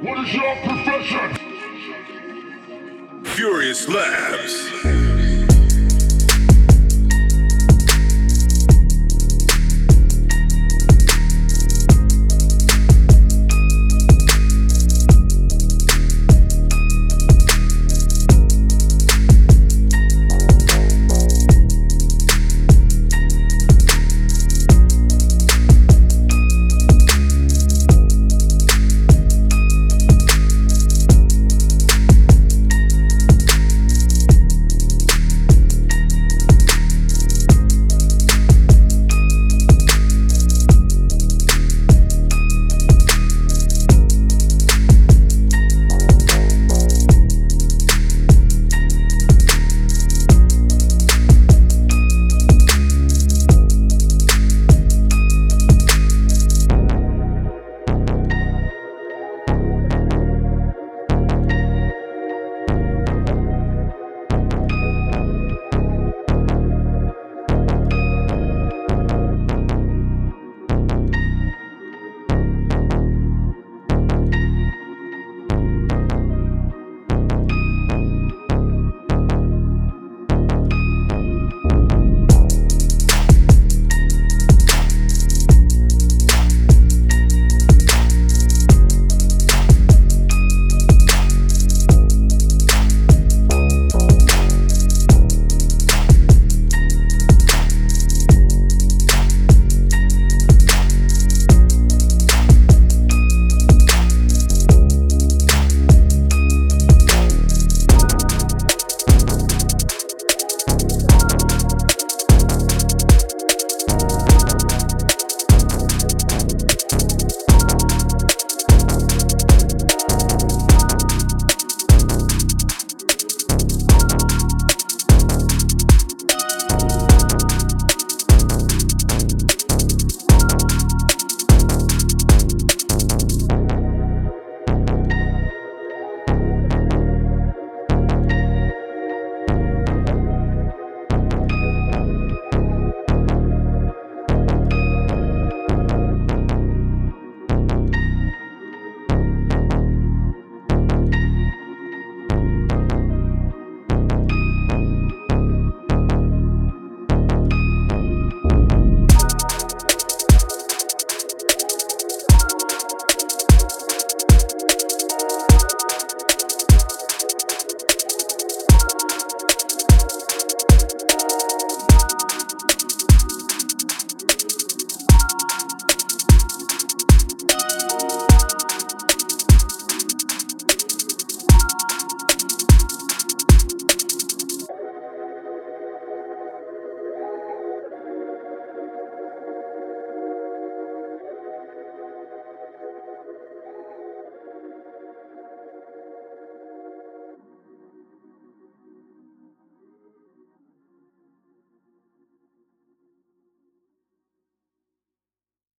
What is your profession? Furious Labs.